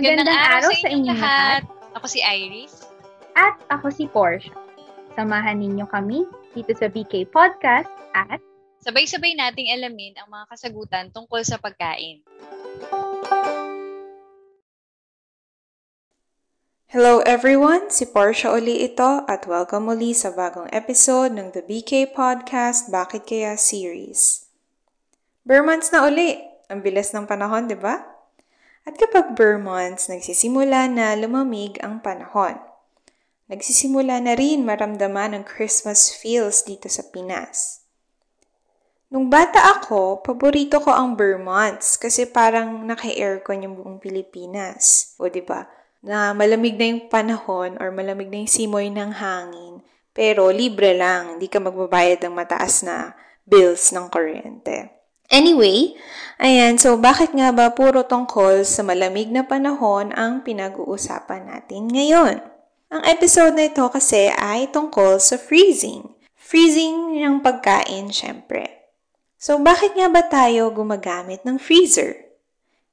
Magandang, araw, sa inyo lahat. Ako si Iris. At ako si Portia. Samahan ninyo kami dito sa BK Podcast at sabay-sabay nating alamin ang mga kasagutan tungkol sa pagkain. Hello everyone! Si Portia uli ito at welcome uli sa bagong episode ng The BK Podcast Bakit Kaya Series. Bare months na uli! Ang bilis ng panahon, di ba? At kapag bare months, nagsisimula na lumamig ang panahon. Nagsisimula na rin maramdaman ang Christmas feels dito sa Pinas. Nung bata ako, paborito ko ang bare months kasi parang naka-aircon yung buong Pilipinas. O ba diba? Na malamig na yung panahon or malamig na yung simoy ng hangin. Pero libre lang, hindi ka magbabayad ng mataas na bills ng kuryente. Anyway, ayan, so bakit nga ba puro tungkol sa malamig na panahon ang pinag-uusapan natin ngayon? Ang episode na ito kasi ay tungkol sa freezing. Freezing ng pagkain, syempre. So, bakit nga ba tayo gumagamit ng freezer?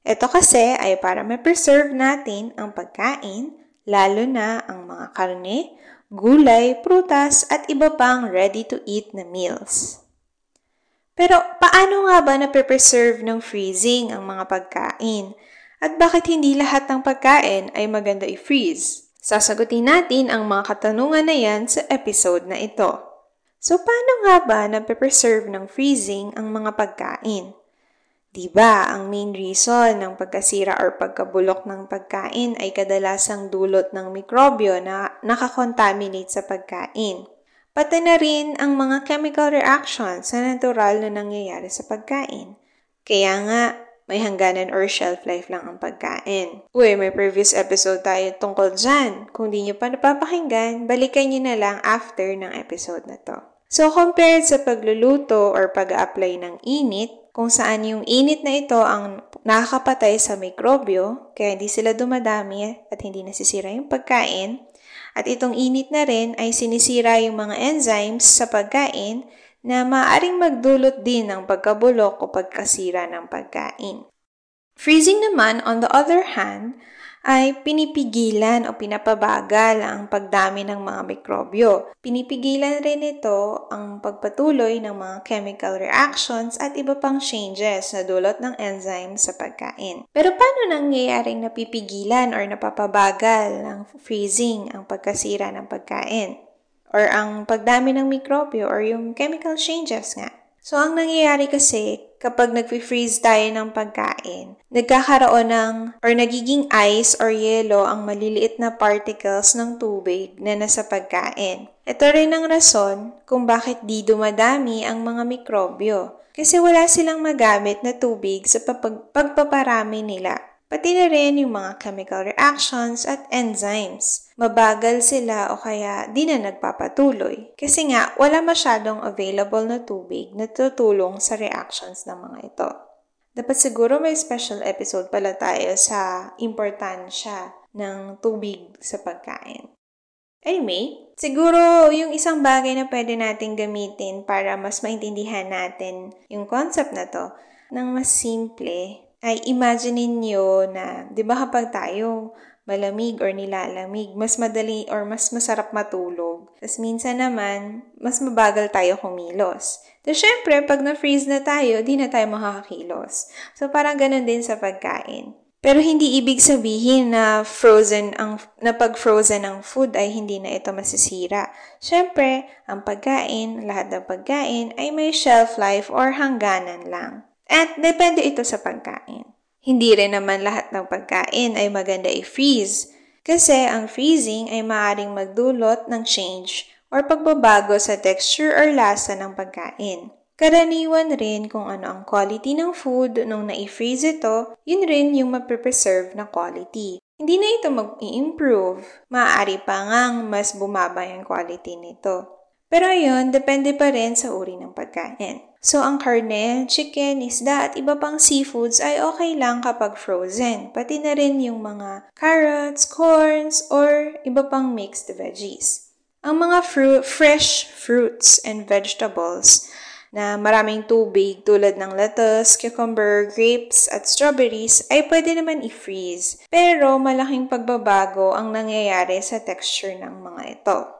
Ito kasi ay para ma-preserve natin ang pagkain, lalo na ang mga karne, gulay, prutas, at iba pang ready-to-eat na meals. Pero paano nga ba na-preserve ng freezing ang mga pagkain? At bakit hindi lahat ng pagkain ay maganda i-freeze? Sasagutin natin ang mga katanungan na yan sa episode na ito. So, paano nga ba na-preserve ng freezing ang mga pagkain? Diba, ang main reason ng pagkasira or pagkabulok ng pagkain ay kadalasang dulot ng mikrobyo na nakakontaminate sa pagkain. Pati na rin ang mga chemical reactions na natural na nangyayari sa pagkain. Kaya nga, may hangganan or shelf life lang ang pagkain. Uy, may previous episode tayo tungkol dyan. Kung di nyo pa napapakinggan, balikan nyo na lang after ng episode na to. So, compared sa pagluluto or pag-apply ng init, kung saan yung init na ito ang nakakapatay sa mikrobyo, kaya hindi sila dumadami at hindi nasisira yung pagkain, at itong init na rin ay sinisira yung mga enzymes sa pagkain na maaaring magdulot din ng pagkabulok o pagkasira ng pagkain. Freezing naman, on the other hand, ay pinipigilan o pinapabagal ang pagdami ng mga mikrobyo. Pinipigilan rin ito ang pagpatuloy ng mga chemical reactions at iba pang changes na dulot ng enzymes sa pagkain. Pero paano nangyayaring napipigilan or napapabagal ng freezing ang pagkasira ng pagkain? Or ang pagdami ng mikrobyo or yung chemical changes nga? So, ang nangyayari kasi, kapag nag-freeze tayo ng pagkain, nagkakaroon ng, or nagiging ice or yelo ang maliliit na particles ng tubig na nasa pagkain. Ito rin ang rason kung bakit di dumadami ang mga mikrobyo. Kasi wala silang magamit na tubig sa pag- pagpaparami nila. Pati na rin yung mga chemical reactions at enzymes. Mabagal sila o kaya di na nagpapatuloy. Kasi nga, wala masyadong available na tubig na tutulong sa reactions ng mga ito. Dapat siguro may special episode pala tayo sa importansya ng tubig sa pagkain. Anyway, siguro yung isang bagay na pwede natin gamitin para mas maintindihan natin yung concept na to ng mas simple ay imaginein nyo na, di ba kapag tayo malamig or nilalamig, mas madali or mas masarap matulog. Tapos minsan naman, mas mabagal tayo kumilos. Tapos syempre, pag na-freeze na tayo, di na tayo makakakilos. So parang ganun din sa pagkain. Pero hindi ibig sabihin na frozen ang na pag frozen ang food ay hindi na ito masisira. Syempre, ang pagkain, lahat ng pagkain ay may shelf life or hangganan lang. At depende ito sa pagkain. Hindi rin naman lahat ng pagkain ay maganda i-freeze kasi ang freezing ay maaaring magdulot ng change or pagbabago sa texture or lasa ng pagkain. Karaniwan rin kung ano ang quality ng food nung na-freeze ito, yun rin yung mapipreserve na quality. Hindi na ito mag-i-improve. Maaari pa ngang mas bumaba yung quality nito. Pero ayun, depende pa rin sa uri ng pagkain. So, ang karne, chicken, isda at iba pang seafoods ay okay lang kapag frozen. Pati na rin yung mga carrots, corns, or iba pang mixed veggies. Ang mga fruit, fresh fruits and vegetables, na maraming tubig tulad ng lettuce, cucumber, grapes, at strawberries ay pwede naman i-freeze. Pero malaking pagbabago ang nangyayari sa texture ng mga ito.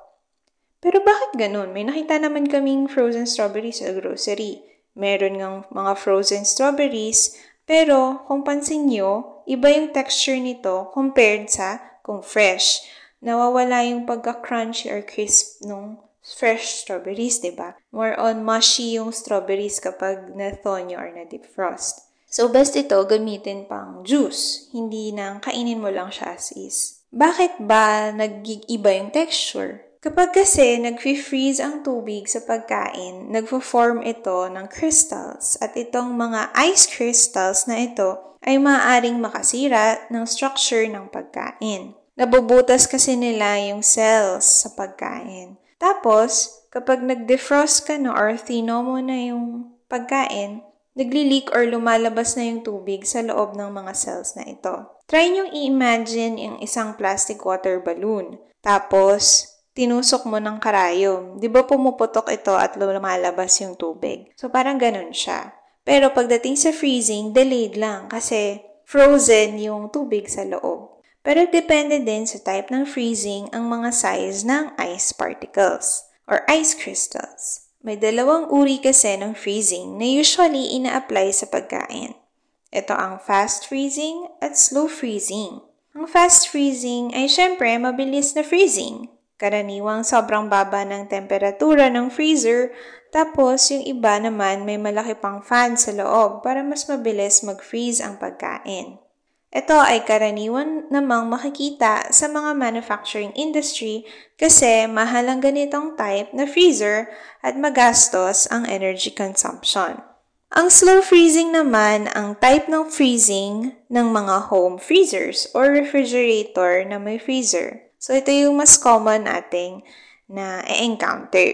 Pero bakit ganun? May nakita naman kaming frozen strawberries sa grocery. Meron ng mga frozen strawberries, pero kung pansin nyo, iba yung texture nito compared sa kung fresh. Nawawala yung pagka-crunchy or crisp nung fresh strawberries, di ba? More on mushy yung strawberries kapag na-thaw nyo or na-deep frost. So, best ito gamitin pang juice, hindi nang kainin mo lang siya as is. Bakit ba nag-iba yung texture? Kapag kasi nag-freeze ang tubig sa pagkain, nagfo-form ito ng crystals at itong mga ice crystals na ito ay maaaring makasira ng structure ng pagkain. Nabubutas kasi nila yung cells sa pagkain. Tapos, kapag nag-defrost ka no or tino mo na yung pagkain, nagli-leak or lumalabas na yung tubig sa loob ng mga cells na ito. Try nyo i-imagine yung isang plastic water balloon. Tapos, tinusok mo ng karayom. Di ba pumuputok ito at lumalabas yung tubig? So, parang ganun siya. Pero pagdating sa freezing, delayed lang kasi frozen yung tubig sa loob. Pero depende din sa type ng freezing ang mga size ng ice particles or ice crystals. May dalawang uri kasi ng freezing na usually ina-apply sa pagkain. Ito ang fast freezing at slow freezing. Ang fast freezing ay syempre mabilis na freezing Karaniwang sobrang baba ng temperatura ng freezer, tapos yung iba naman may malaki pang fan sa loob para mas mabilis mag-freeze ang pagkain. Ito ay karaniwan namang makikita sa mga manufacturing industry kasi mahal ang ganitong type na freezer at magastos ang energy consumption. Ang slow freezing naman ang type ng freezing ng mga home freezers or refrigerator na may freezer. So, ito yung mas common nating na e-encounter.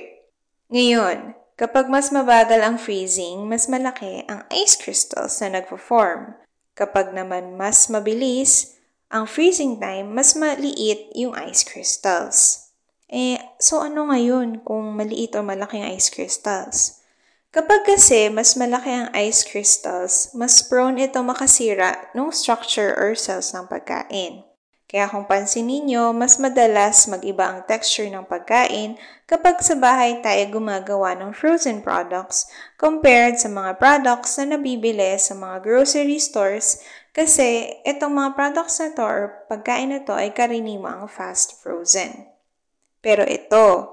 Ngayon, kapag mas mabagal ang freezing, mas malaki ang ice crystals na nagpo-form. Kapag naman mas mabilis ang freezing time, mas maliit yung ice crystals. Eh, so ano ngayon kung maliit o malaki ang ice crystals? Kapag kasi mas malaki ang ice crystals, mas prone ito makasira ng structure or cells ng pagkain. Kaya kung pansin ninyo, mas madalas mag-iba ang texture ng pagkain kapag sa bahay tayo gumagawa ng frozen products compared sa mga products na nabibili sa mga grocery stores kasi itong mga products na to or pagkain na to ay karaniwang fast frozen. Pero ito,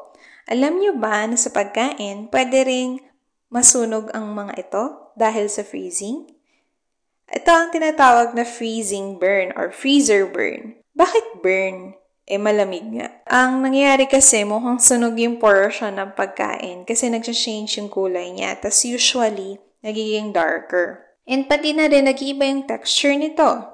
alam nyo ba na sa pagkain pwede ring masunog ang mga ito dahil sa freezing? Ito ang tinatawag na freezing burn or freezer burn. Bakit burn? Eh, malamig nga. Ang nangyayari kasi, mukhang sunog yung portion ng pagkain kasi nag-change yung kulay niya. Tapos usually, nagiging darker. And pati na rin, nag-iiba yung texture nito.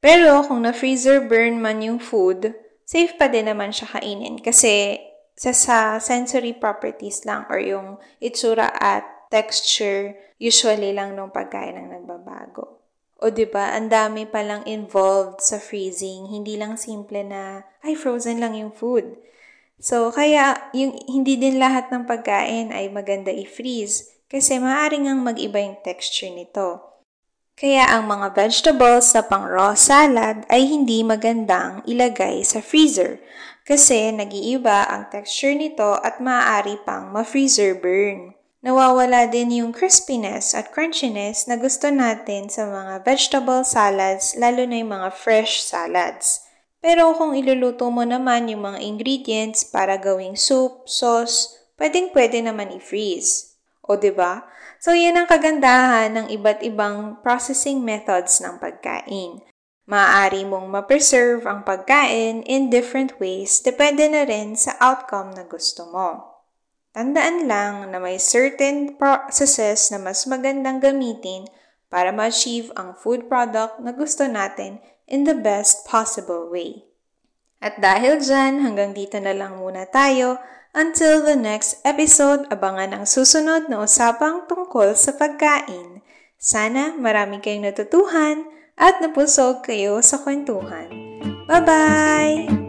Pero kung na-freezer burn man yung food, safe pa din naman siya kainin kasi sa, sa sensory properties lang or yung itsura at texture, usually lang nung pagkain ang nagbabago. O ba diba, ang dami palang involved sa freezing. Hindi lang simple na, ay, frozen lang yung food. So, kaya yung, hindi din lahat ng pagkain ay maganda i-freeze kasi maaaring ang mag-iba yung texture nito. Kaya ang mga vegetables na pang raw salad ay hindi magandang ilagay sa freezer kasi nag-iiba ang texture nito at maaari pang ma-freezer burn nawawala din yung crispiness at crunchiness na gusto natin sa mga vegetable salads, lalo na yung mga fresh salads. Pero kung iluluto mo naman yung mga ingredients para gawing soup, sauce, pwedeng pwede naman i-freeze. O ba? Diba? So, yan ang kagandahan ng iba't ibang processing methods ng pagkain. Maaari mong ma-preserve ang pagkain in different ways, depende na rin sa outcome na gusto mo. Tandaan lang na may certain processes na mas magandang gamitin para ma-achieve ang food product na gusto natin in the best possible way. At dahil dyan, hanggang dito na lang muna tayo. Until the next episode, abangan ang susunod na usapang tungkol sa pagkain. Sana marami kayong natutuhan at napusog kayo sa kwentuhan. Bye-bye!